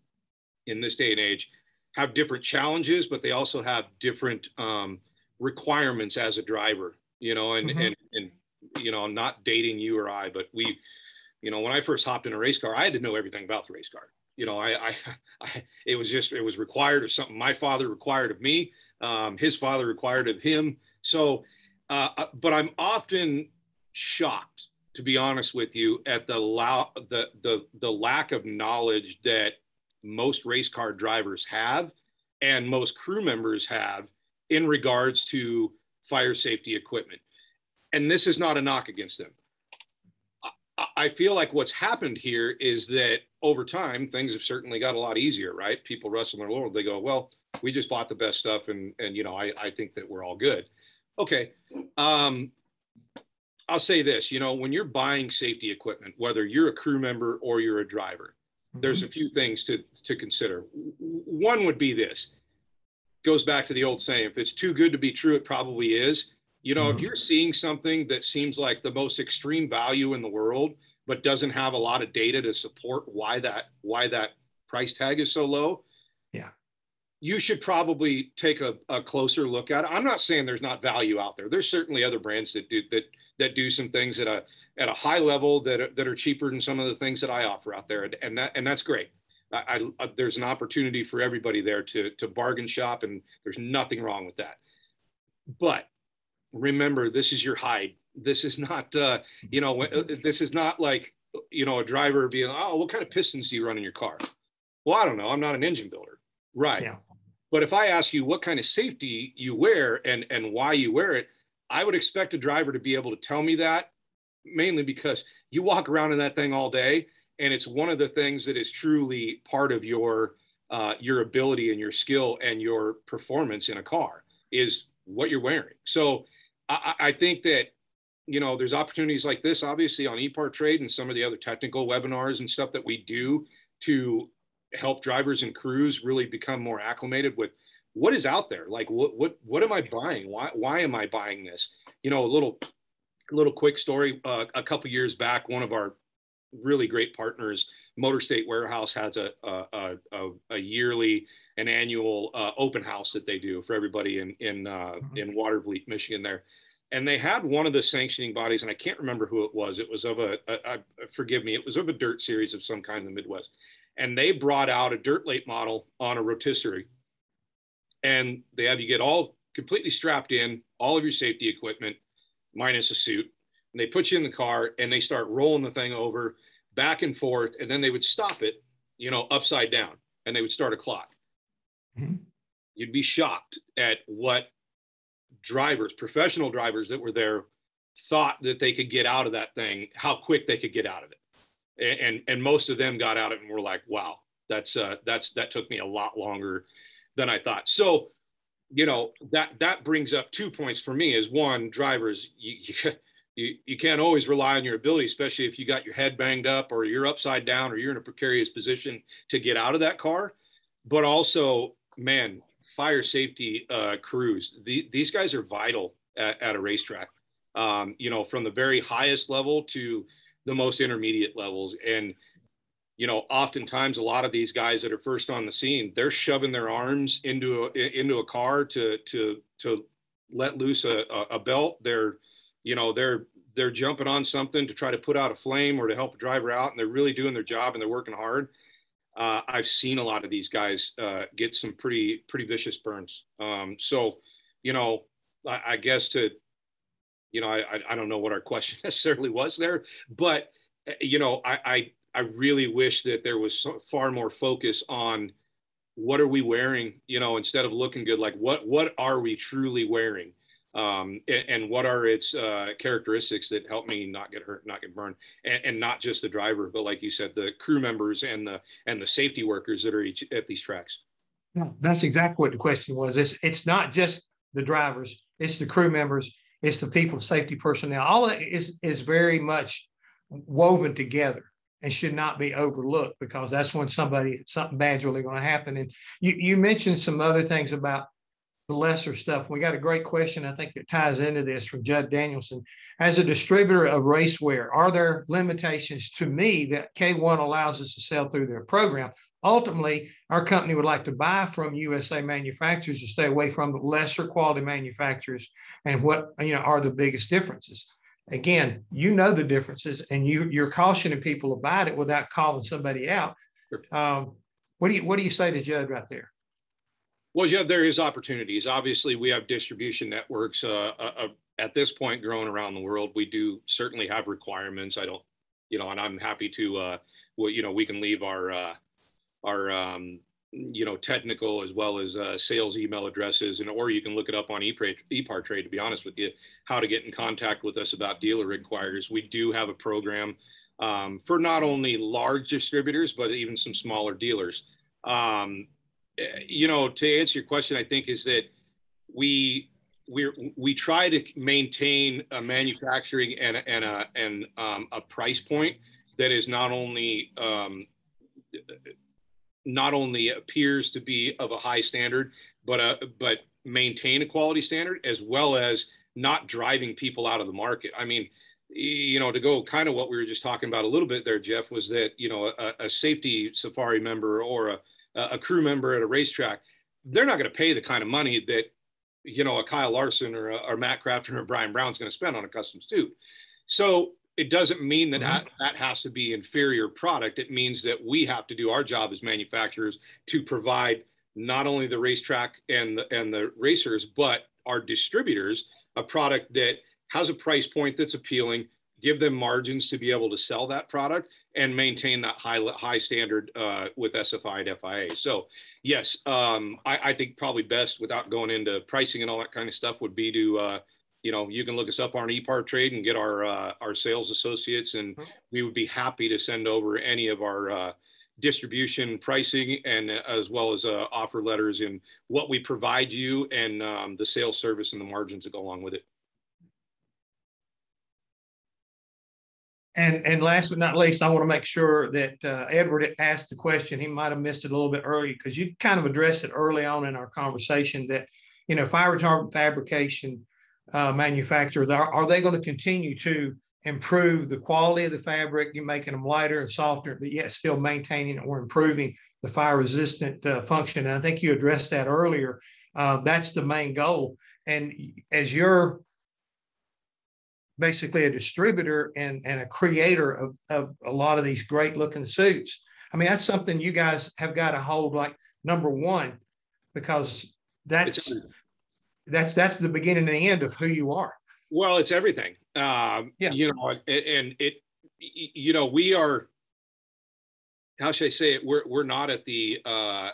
in this day and age have different challenges, but they also have different. Um, requirements as a driver, you know, and, mm-hmm. and, and, you know, not dating you or I, but we, you know, when I first hopped in a race car, I had to know everything about the race car. You know, I, I, *laughs* I it was just, it was required of something my father required of me. Um, his father required of him. So, uh, uh but I'm often shocked, to be honest with you, at the, la- the, the, the lack of knowledge that most race car drivers have and most crew members have in regards to fire safety equipment. And this is not a knock against them. I feel like what's happened here is that over time, things have certainly got a lot easier, right? People wrestle their world. They go, well, we just bought the best stuff and, and you know, I, I think that we're all good. Okay. Um, I'll say this, you know, when you're buying safety equipment, whether you're a crew member or you're a driver, mm-hmm. there's a few things to, to consider. One would be this goes back to the old saying if it's too good to be true, it probably is. You know, mm-hmm. if you're seeing something that seems like the most extreme value in the world, but doesn't have a lot of data to support why that why that price tag is so low, yeah, you should probably take a, a closer look at it. I'm not saying there's not value out there. There's certainly other brands that do that that do some things at a at a high level that are, that are cheaper than some of the things that I offer out there, and, and that and that's great. I, I, there's an opportunity for everybody there to, to bargain shop, and there's nothing wrong with that. But remember, this is your hide. This is not, uh, you know, uh, this is not like, you know, a driver being, oh, what kind of pistons do you run in your car? Well, I don't know. I'm not an engine builder. Right. Yeah. But if I ask you what kind of safety you wear and, and why you wear it, I would expect a driver to be able to tell me that mainly because you walk around in that thing all day and it's one of the things that is truly part of your uh, your ability and your skill and your performance in a car is what you're wearing. So I, I think that you know, there's opportunities like this, obviously on ePartrade and some of the other technical webinars and stuff that we do to help drivers and crews really become more acclimated with what is out there. Like, what what what am I buying? Why why am I buying this? You know, a little little quick story. Uh, a couple years back, one of our really great partners, Motor State Warehouse, has a a, a, a yearly an annual uh, open house that they do for everybody in in uh, mm-hmm. in Watervliet, Michigan. There, and they had one of the sanctioning bodies, and I can't remember who it was. It was of a, a, a forgive me, it was of a dirt series of some kind in the Midwest, and they brought out a dirt late model on a rotisserie, and they have you get all completely strapped in, all of your safety equipment, minus a suit, and they put you in the car and they start rolling the thing over back and forth, and then they would stop it, you know, upside down, and they would start a clock. Mm-hmm. You'd be shocked at what drivers, professional drivers that were there, thought that they could get out of that thing, how quick they could get out of it. And and, and most of them got out of it and were like, wow, that's uh, that's that took me a lot longer than I thought. So, you know, that that brings up two points for me is one, drivers, you, *laughs* you you, you can't always rely on your ability, especially if you got your head banged up or you're upside down or you're in a precarious position to get out of that car. But also, man, fire safety uh, crews. The, these guys are vital at, at a racetrack. Um, you know, from the very highest level to the most intermediate levels. And you know, oftentimes a lot of these guys that are first on the scene, they're shoving their arms into a, into a car to to to let loose a, a belt. They're, you know, they're they're jumping on something to try to put out a flame or to help a driver out, and they're really doing their job and they're working hard uh, I've seen a lot of these guys uh, get some pretty pretty vicious burns. Um, so, you know, I, I, guess to, you know, I, I don't know what our *laughs* question necessarily was there, but eh, you know, I I, I really wish that there was so far more focus on what are we wearing, you know, instead of looking good, like what what are we truly wearing? Um, and, and, what are its uh, characteristics that help me not get hurt, not get burned, and, and, not just the driver, but like you said, the crew members and the and the safety workers that are each, at these tracks. No, that's exactly what the question was. It's it's not just the drivers, it's the crew members, it's the people, safety personnel. All it is is very much woven together and should not be overlooked because that's when somebody something bad's really going to happen. And you you mentioned some other things about the lesser stuff. We got a great question, I think, that ties into this from Judd Danielson. As a distributor of racewear, are there limitations to me that K1 allows us to sell through their program? Ultimately, our company would like to buy from USA manufacturers to stay away from the lesser quality manufacturers and what you know are the biggest differences. Again, you know the differences and you, you're cautioning people about it without calling somebody out. Um, what do you what do you say to Judd right there? Well, yeah, there is opportunities. Obviously, we have distribution networks uh, uh, uh, at this point growing around the world. We do certainly have requirements. I don't, you know, and I'm happy to, uh, well, you know, we can leave our, uh, our, um, you know, technical as well as uh, sales email addresses, and or you can look it up on ePartrade. To be honest with you, how to get in contact with us about dealer inquiries. We do have a program um, for not only large distributors but even some smaller dealers. Um, you know, to answer your question, I think is that we we we try to maintain a manufacturing and and a and um, a price point that is not only um, not only appears to be of a high standard, but uh, but maintain a quality standard as well as not driving people out of the market. I mean, you know, to go kind of what we were just talking about a little bit there, Jeff, was that you know a, a safety safari member or a a crew member at a racetrack, they're not going to pay the kind of money that you know a Kyle Larson or, a, or Matt Crafton or Brian Brown's going to spend on a custom suit. So it doesn't mean that, mm-hmm. that has to be inferior product. It means that we have to do our job as manufacturers to provide not only the racetrack and the, and the racers, but our distributors a product that has a price point that's appealing, give them margins to be able to sell that product and maintain that high high standard uh, with SFI and FIA. So yes, um, I, I, think probably best without going into pricing and all that kind of stuff would be to uh, you know you can look us up on ePartrade and get our uh, our sales associates, and mm-hmm. we would be happy to send over any of our uh, distribution pricing and uh, as well as uh, offer letters and what we provide you and um, the sales service and the margins that go along with it. And, and last but not least, I want to make sure that uh, Edward asked the question. He might have missed it a little bit early because you kind of addressed it early on in our conversation that, you know, fire retardant fabrication uh, manufacturers, are, are they going to continue to improve the quality of the fabric, you're making them lighter and softer, but yet still maintaining or improving the fire resistant uh, function? And I think you addressed that earlier. Uh, that's the main goal. And as you're basically a distributor and, and a creator of, of a lot of these great looking suits. I mean, that's something you guys have got to hold like number one, because that's that's that's the beginning and the end of who you are. Well, it's everything. Um, yeah. You know, and it, you know, we are. How should I say it? We're we're not at the uh,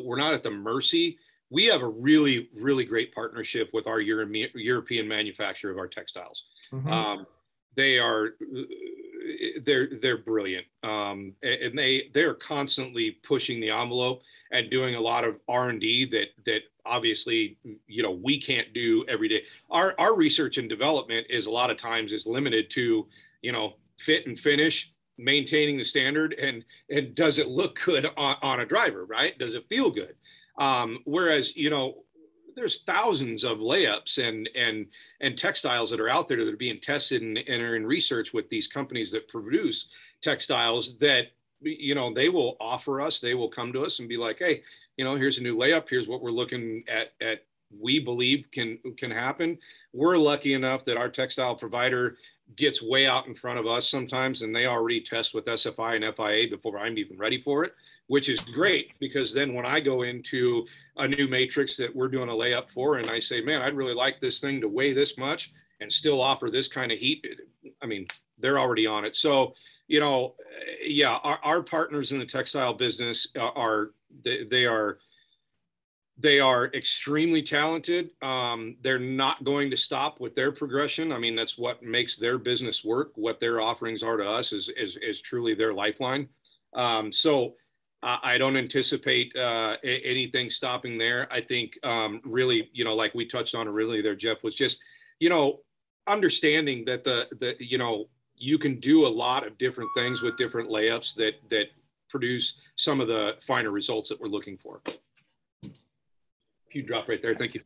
we're not at the mercy. We have a really really great partnership with our European manufacturer of our textiles. Mm-hmm. Um, they are they're they're brilliant, um, and they they're constantly pushing the envelope and doing a lot of R and D that that obviously you know we can't do every day. Our our research and development is a lot of times is limited to you know fit and finish maintaining the standard and and does it look good on, on a driver right does it feel good um, whereas you know there's thousands of layups and and and textiles that are out there that are being tested and, and are in research with these companies that produce textiles that you know they will offer us they will come to us and be like hey you know here's a new layup. Here's what we're looking at at we believe can can happen. We're lucky enough that our textile provider gets way out in front of us sometimes and they already test with sfi and fia before i'm even ready for it which is great because then when I go into a new matrix that we're doing a layup for and I say, man, I'd really like this thing to weigh this much and still offer this kind of heat. I mean, they're already on it. So, you know, yeah, our, our partners in the textile business are, they, they are, they are extremely talented. Um, they're not going to stop with their progression. I mean, that's what makes their business work. What their offerings are to us is, is, is truly their lifeline. Um, so, I don't anticipate uh, anything stopping there. I think um, really, you know, like we touched on really there, Jeff, was just, you know, understanding that the the you know you can do a lot of different things with different layups that that produce some of the finer results that we're looking for. You drop right there. Thank you.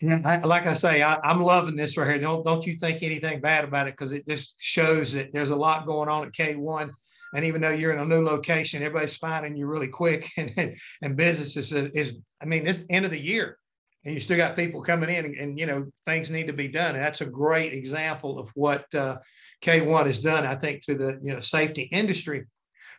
yeah, I, like I say, I, am loving this right here. Don't don't you think anything bad about it because it just shows that there's a lot going on at K1 and even though you're in a new location, everybody's finding you really quick. *laughs* And, and business is, is, I mean, this end of the year, and you still got people coming in, and, and you know things need to be done. And that's a great example of what uh, K1 has done, I think, to the you know safety industry.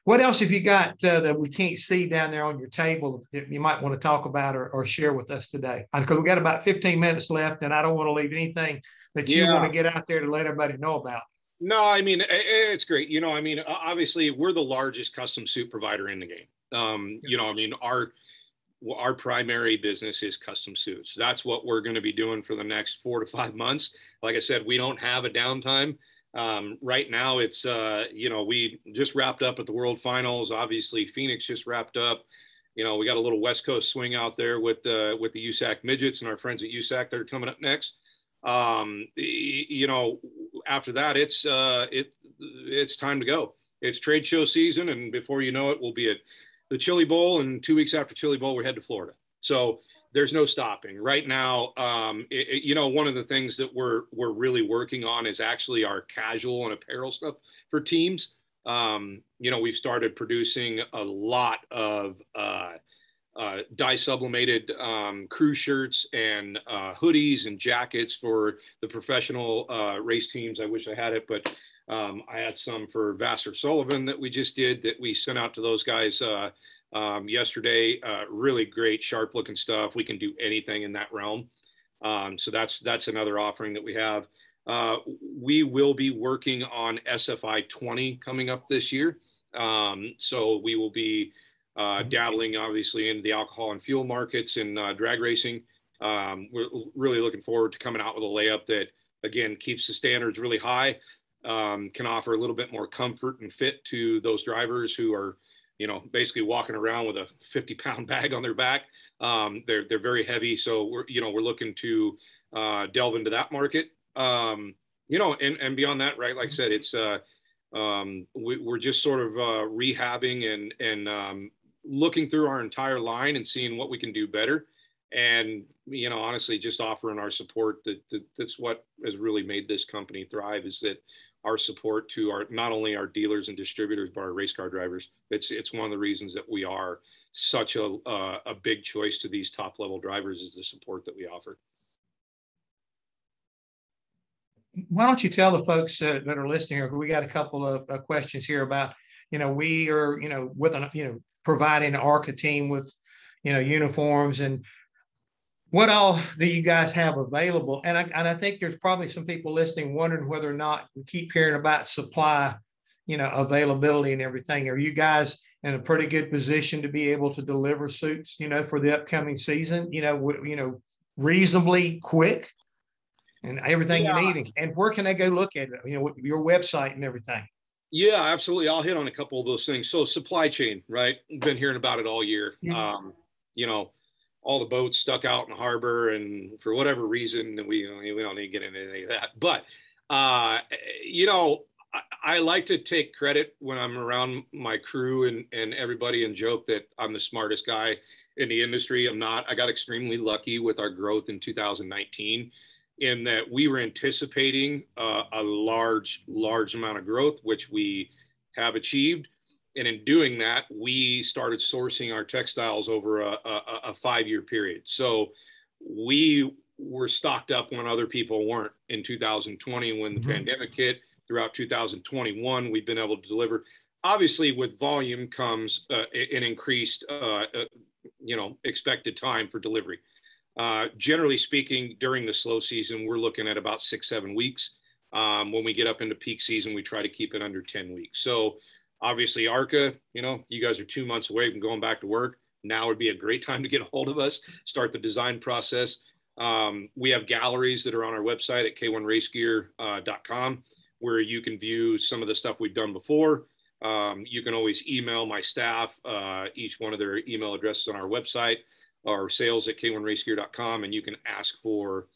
What else have you got uh, that we can't see down there on your table that you might want to talk about or, or share with us today? Because we've got about 15 minutes left, and I don't want to leave anything that you yeah. want to get out there to let everybody know about. No, I mean it's great. You know, I mean obviously we're the largest custom suit provider in the game. Um, you know, I mean our our primary business is custom suits. That's what we're going to be doing for the next four to five months. Like I said, we don't have a downtime. Um, right now, it's uh, you know we just wrapped up at the World Finals. Obviously, Phoenix just wrapped up. You know, we got a little West Coast swing out there with the with the USAC midgets and our friends at USAC that are coming up next um, you know, after that, it's uh, it it's time to go. It's trade show season, and before you know it, we'll be at the Chili Bowl, and two weeks after Chili Bowl, we head to Florida. So there's no stopping right now. Um, it, it, you know, one of the things that we're we're really working on is actually our casual and apparel stuff for teams. Um, you know, we've started producing a lot of uh, uh, dye sublimated um, crew shirts and uh, hoodies and jackets for the professional uh, race teams. I wish I had it, but um, I had some for Vasser Sullivan that we just did that we sent out to those guys uh, um, yesterday. Uh, really great, sharp looking stuff. We can do anything in that realm. Um, so that's that's another offering that we have. Uh, we will be working on SFI 20 coming up this year. Um, so we will be uh, mm-hmm. dabbling obviously into the alcohol and fuel markets and uh, drag racing. Um, we're really looking forward to coming out with a layup that again keeps the standards really high, um, can offer a little bit more comfort and fit to those drivers who are, you know, basically walking around with a 50 pound *laughs* bag on their back. Um, they're they're very heavy, so we're you know we're looking to uh, delve into that market. Um, you know, and and beyond that, right? Like I said, it's uh, um, we, are just sort of uh, rehabbing and and um, looking through our entire line and seeing what we can do better. And you know honestly just offering our support that, that, that's what has really made this company thrive is that our support to our not only our dealers and distributors but our race car drivers. It's it's one of the reasons that we are such a uh, a big choice to these top level drivers is the support that we offer. Why don't you tell the folks uh, that are listening here we got a couple of uh, questions here about you know we are you know with an you know providing ARCA team with you know uniforms and what all do you guys have available? And I, and I think there's probably some people listening wondering whether or not we keep hearing about supply, you know, availability and everything. Are you guys in a pretty good position to be able to deliver suits, you know, for the upcoming season, you know, w- you know, reasonably quick and everything yeah. you need? And, where can they go look at it? You know, your website and everything. Yeah, absolutely. I'll hit on a couple of those things. So supply chain, right? Been hearing about it all year. Yeah. Um, you know, all the boats stuck out in the harbor and for whatever reason we we don't need to get into any of that but uh, you know I, I, like to take credit when i'm around my crew and and everybody and joke that i'm the smartest guy in the industry i'm not i got extremely lucky with our growth in 2019 in that we were anticipating uh, a large large amount of growth which we have achieved and in doing that, we started sourcing our textiles over a, a, a five year period. So we were stocked up when other people weren't in 2020 when the mm-hmm. pandemic hit. Throughout 2021, we've been able to deliver. Obviously, with volume comes uh, an increased, uh, uh, you know, expected time for delivery. Uh, generally speaking, during the slow season, we're looking at about six, seven weeks. Um, when we get up into peak season, we try to keep it under 10 weeks. So Obviously, ARCA, you know, you guys are two months away from going back to work. Now would be a great time to get a hold of us, start the design process. Um, we have galleries that are on our website at k1racegear.com uh, where you can view some of the stuff we've done before. Um, you can always email my staff, uh, each one of their email addresses on our website or sales at k1racegear.com, and you can ask for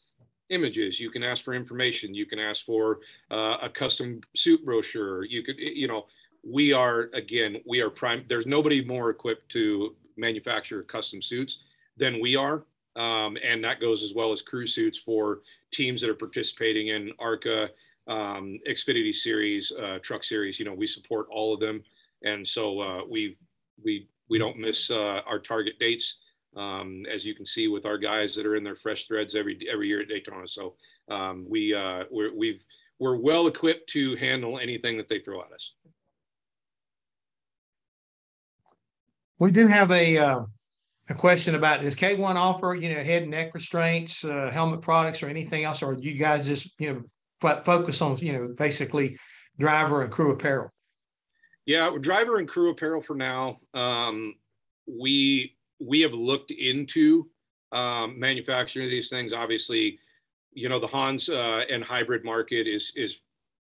images. You can ask for information. You can ask for uh, a custom suit brochure. You could, you know, we are again we are prime there's nobody more equipped to manufacture custom suits than we are um, and that goes as well as crew suits for teams that are participating in arca um, xfinity series uh, truck series you know we support all of them and so uh, we we we don't miss uh, our target dates um, as you can see with our guys that are in their fresh threads every every year at daytona so um, we uh, we're, we've we're well equipped to handle anything that they throw at us We do have a uh, a question about does K1 offer you know head and neck restraints, uh, helmet products, or anything else, or do you guys just you know f- focus on you know basically driver and crew apparel? Yeah, driver and crew apparel for now. Um, we we have looked into um, manufacturing these things. Obviously, you know the Hans uh, and hybrid market is is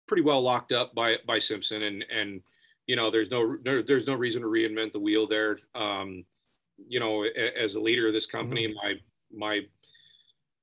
pretty well locked up by by Simpson and and you know, there's no there, there's no reason to reinvent the wheel there. Um, you know, as a leader of this company, mm-hmm. my my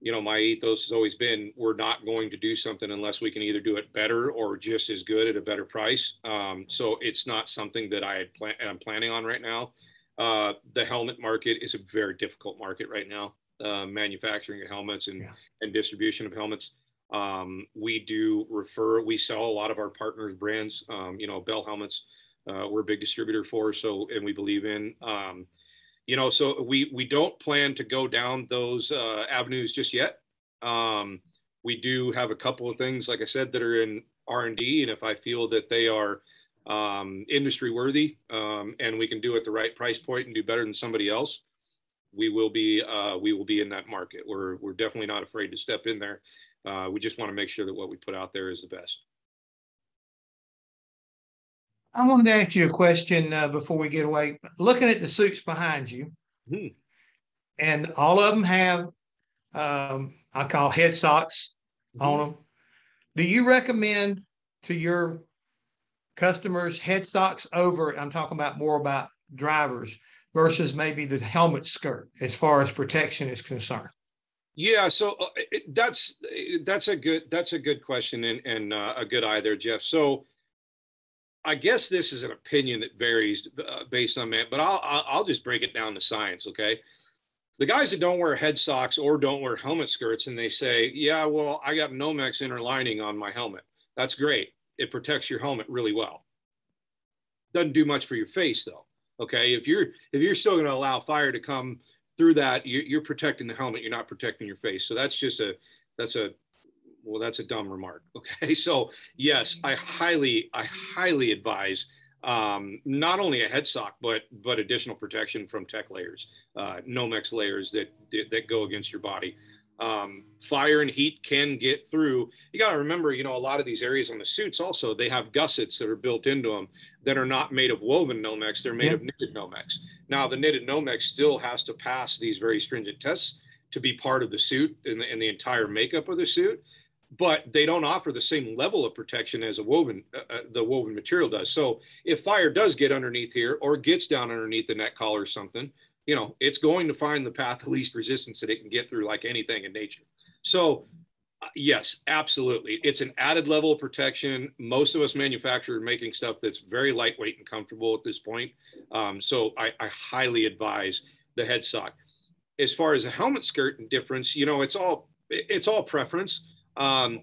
you know my ethos has always been we're not going to do something unless we can either do it better or just as good at a better price. Um, so it's not something that I had plan- I'm planning on right now. Uh, the helmet market is a very difficult market right now. Uh, manufacturing of helmets and, yeah. and distribution of helmets. Um, we do refer, we sell a lot of our partners brands, um, you know, Bell helmets, uh, we're a big distributor for, so, and we believe in, um, you know, so we, we don't plan to go down those uh, avenues just yet. Um, we do have a couple of things, like I said, that are in R&D. And if I feel that they are um, industry worthy um, and we can do it the right price point and do better than somebody else, we will be uh, we will be in that market. We're we're definitely not afraid to step in there. Uh, we just want to make sure that what we put out there is the best. I wanted to ask you a question uh, before we get away. Looking at the suits behind you, hmm. and all of them have, um, I call head socks hmm. on them. Do you recommend to your customers head socks over? I'm talking about more about drivers versus maybe the helmet skirt as far as protection is concerned. Yeah, so uh, that's that's a good that's a good question and, and uh, a good eye there, Jeff. So I guess this is an opinion that varies uh, based on man, but I'll, I'll just break it down to science. Okay. The guys that don't wear head socks or don't wear helmet skirts and they say, yeah, well, I got Nomex inner lining on my helmet. That's great. It protects your helmet really well. Doesn't do much for your face though. Okay. If you're, if you're still going to allow fire to come through that, you're, you're protecting the helmet. You're not protecting your face. So that's just a, that's a well, that's a dumb remark. *laughs* Okay. So yes, I highly, I highly advise um, not only a head sock, but but additional protection from tech layers, uh, Nomex layers that that go against your body. Um, fire and heat can get through. You got to remember, you know, a lot of these areas on the suits also they have gussets that are built into them that are not made of woven Nomex; they're made yep. of knitted Nomex. Now, the knitted Nomex still has to pass these very stringent tests to be part of the suit and the, and the entire makeup of the suit but they don't offer the same level of protection as a woven uh, uh, the woven material does so if fire does get underneath here or gets down underneath the neck collar or something you know it's going to find the path of least resistance that it can get through like anything in nature. So uh, yes absolutely. It's an added level of protection. Most of us manufacturers are making stuff that's very lightweight and comfortable at this point. Um, so I, I highly advise the head sock. As far as a helmet skirt and difference you know it's all it's all preference. Um,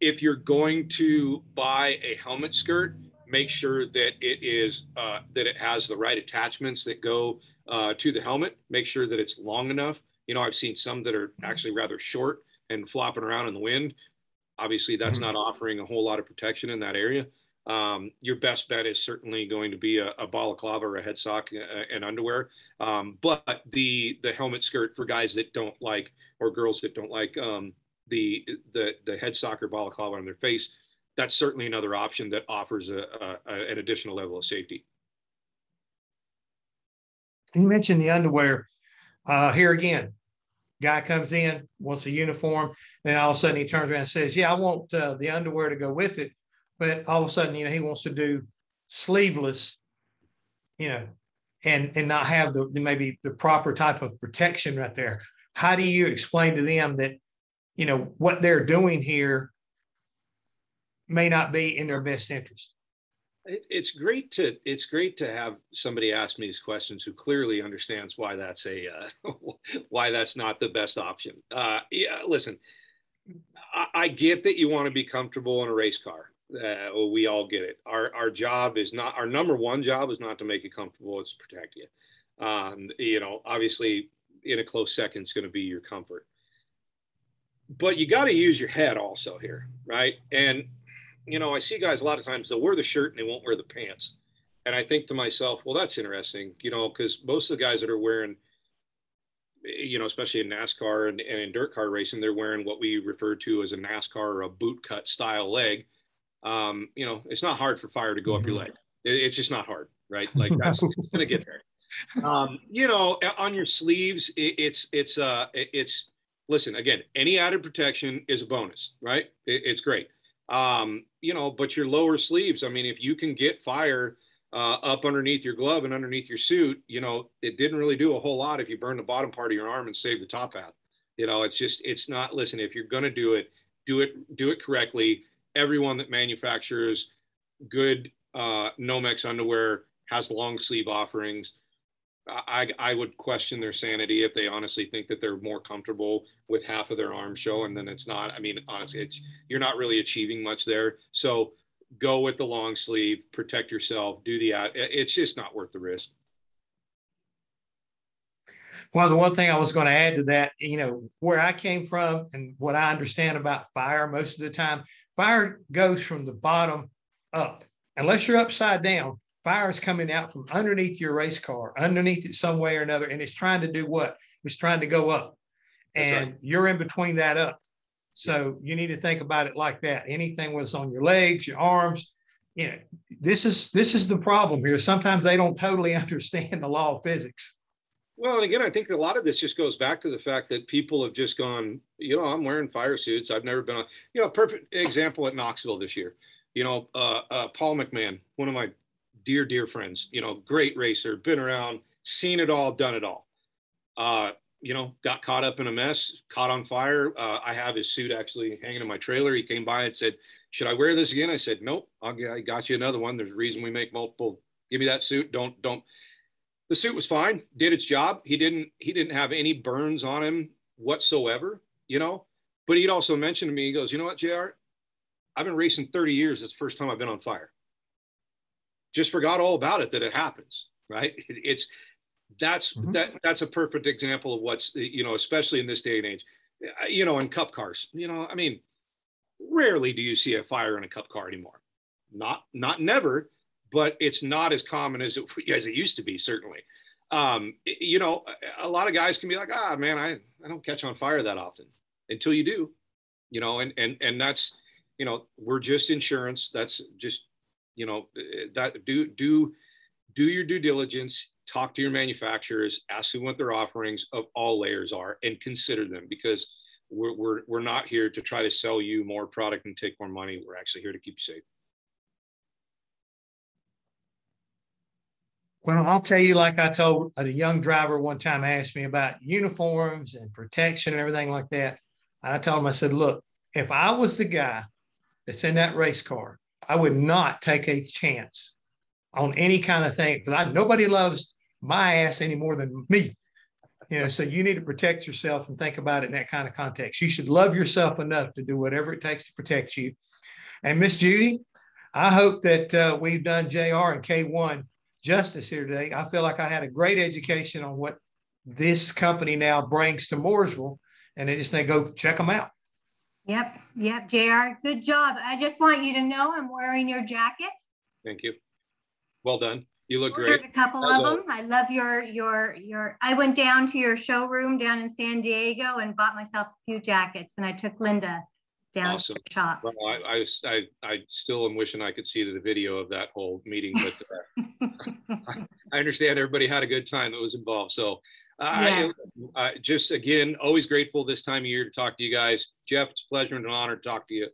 if you're going to buy a helmet skirt, make sure that it is uh, that it has the right attachments that go uh, to the helmet. Make sure that it's long enough. You know, I've seen some that are actually rather short and flopping around in the wind. Obviously, that's mm-hmm. not offering a whole lot of protection in that area. Um, your best bet is certainly going to be a, a balaclava or a head sock uh, and underwear. Um, but the the helmet skirt for guys that don't like or girls that don't like um, the the the head soccer balaclava on their face, that's certainly another option that offers a, a, an additional level of safety. You mentioned the underwear. Uh, here again, guy comes in, wants a uniform, then all of a sudden he turns around and says, "Yeah, I want uh, the underwear to go with it," but all of a sudden, you know, he wants to do sleeveless, you know, and and not have the, the maybe the proper type of protection right there. How do you explain to them that you know what they're doing here may not be in their best interest it's great to it's great to have somebody ask me these questions who clearly understands why that's a uh, *laughs* why that's not the best option. Uh, yeah listen I, I, get that you want to be comfortable in a race car. Uh, we all get it. Our our job is not our number one job is not to make you comfortable it's to protect you. Um, you know obviously in a close second it's going to be your comfort. But you got to use your head also here, right? And you know, I see guys a lot of times they'll wear the shirt and they won't wear the pants, and I think to myself, well, that's interesting, you know, because most of the guys that are wearing, you know, especially in NASCAR and, and in dirt car racing, they're wearing what we refer to as a NASCAR or a boot cut style leg. Um, you know, it's not hard for fire to go mm-hmm. up your mm-hmm. leg. It, it's just not hard, right? Like that's *laughs* gonna get there. Um, you know, on your sleeves, it, it's it's uh it's listen, again, any added protection is a bonus, right? It, it's great. Um, you know, but your lower sleeves, I mean, if you can get fire uh, up underneath your glove and underneath your suit, you know, it didn't really do a whole lot if you burn the bottom part of your arm and save the top half. You know, it's just, it's not, listen, if you're going to do it, do it, do it correctly. Everyone that manufactures good uh, Nomex underwear has long sleeve offerings. I, I would question their sanity if they honestly think that they're more comfortable with half of their arm show and then it's not. I mean, honestly, you're not really achieving much there. So go with the long sleeve, protect yourself, do the, it's just not worth the risk. Well, the one thing I was going to add to that, you know, where I came from and what I understand about fire most of the time, fire goes from the bottom up. Unless you're upside down, fire is coming out from underneath your race car, underneath it some way or another, and it's trying to do what? It's trying to go up, and right. you're in between that up. So you need to think about it like that. Anything was on your legs, your arms, you know, this is this is the problem here. Sometimes they don't totally *laughs* understand the law of physics. Well, and again, I think a lot of this just goes back to the fact that people have just gone, you know, I'm wearing fire suits. I've never been on, you know, perfect example at Knoxville this year. You know, uh, uh, Paul McMahon, one of my dear, dear friends, you know, great racer, been around, seen it all, done it all. Uh, you know, got caught up in a mess, caught on fire. Uh, I have his suit actually hanging in my trailer. He came by and said, "Should I wear this again?" I said, "Nope. I'll, I got you another one. There's a reason we make multiple. Give me that suit. Don't don't." The suit was fine. Did its job. He didn't he didn't have any burns on him whatsoever. You know, but he'd also mentioned to me. He goes, "You know what, Jr. I've been racing 30 years. It's the first time I've been on fire. Just forgot all about it that it happens. Right? It's that's mm-hmm. that that's a perfect example of what's you know especially in this day and age you know in cup cars you know i mean rarely do you see a fire in a cup car anymore not not never but it's not as common as it *laughs* as it used to be certainly um you know a lot of guys can be like ah man i i don't catch on fire that often until you do you know and and and that's you know we're just insurance that's just you know eh, that do do do your due diligence talk to your manufacturers, ask them what their offerings of all layers are, and consider them because we're, we're, we're not here to try to sell you more product and take more money. We're actually here to keep you safe. Well, I'll tell you, like I told uh, a young driver one time asked me about uniforms and protection and everything like that. I told him, I said, look, if I was the guy that's in that race car, I would not take a chance on any kind of thing because nobody loves my ass any more than me. You know, so you need to protect yourself and think about it in that kind of context. You should love yourself enough to do whatever it takes to protect you. And Miss Judy, I hope that uh, we've done JR and K1 justice here today. I feel like I had a great education on what this company now brings to Mooresville, and I just think go check them out. Yep, yep, JR, good job. I just want you to know I'm wearing your jacket. Thank you. Well done. You look great. A couple of them. I love your your your. I went down to your showroom down in San Diego and bought myself a few jackets. And I took Linda down awesome. to the shop. Well, I, I, I, I still am wishing I could see the video of that whole meeting, but uh, I, *laughs* *laughs* I, understand everybody had a good time that was involved. So, uh, yeah. I, just again, always grateful this time of year to talk to you guys. Jeff, it's a pleasure and an honor to talk to you.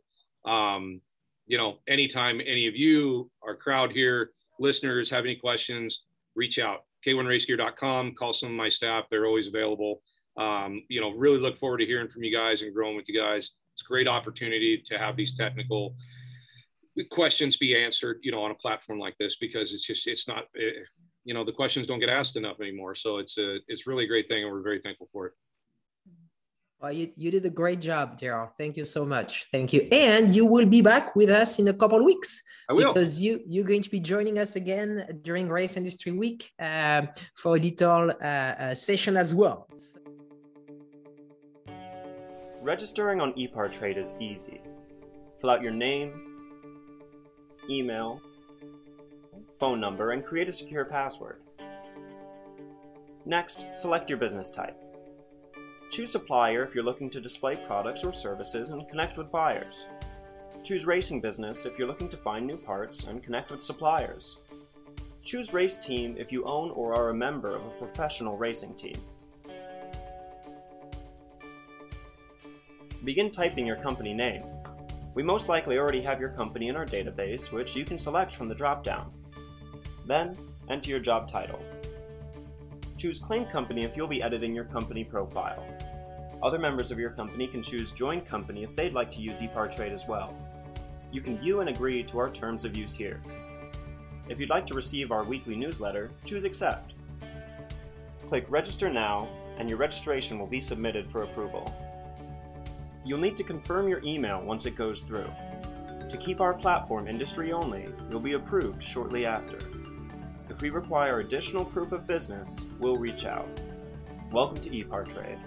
Um, you know, anytime any of you, our crowd here listeners have any questions, reach out. K1racegear.com, call some of my staff. They're always available. Um, you know, really look forward to hearing from you guys and growing with you guys. It's a great opportunity to have these technical questions be answered, you know, on a platform like this because it's just, it's not, it, eh, you know, the questions don't get asked enough anymore. So it's a, it's really a great thing and we're very thankful for it. Well, you, you did a great job, Gerald. Thank you so much. Thank you. And you will be back with us in a couple of weeks. I will. Because you, you're going to be joining us again during Race Industry Week uh, for a little uh, uh, session as well. Registering on ePartrade is easy. Fill out your name, email, phone number, and create a secure password. Next, select your business type. Choose supplier if you're looking to display products or services and connect with buyers. Choose racing business if you're looking to find new parts and connect with suppliers. Choose race team if you own or are a member of a professional racing team. Begin typing your company name. We most likely already have your company in our database, which you can select from the dropdown. Then, enter your job title. Choose Claim Company if you'll be editing your company profile. Other members of your company can choose Join Company if they'd like to use ePartrade as well. You can view and agree to our terms of use here. If you'd like to receive our weekly newsletter, choose Accept. Click Register Now, and your registration will be submitted for approval. You'll need to confirm your email once it goes through. To keep our platform industry only, you'll be approved shortly after. If we require additional proof of business, we'll reach out. Welcome to ePartrade.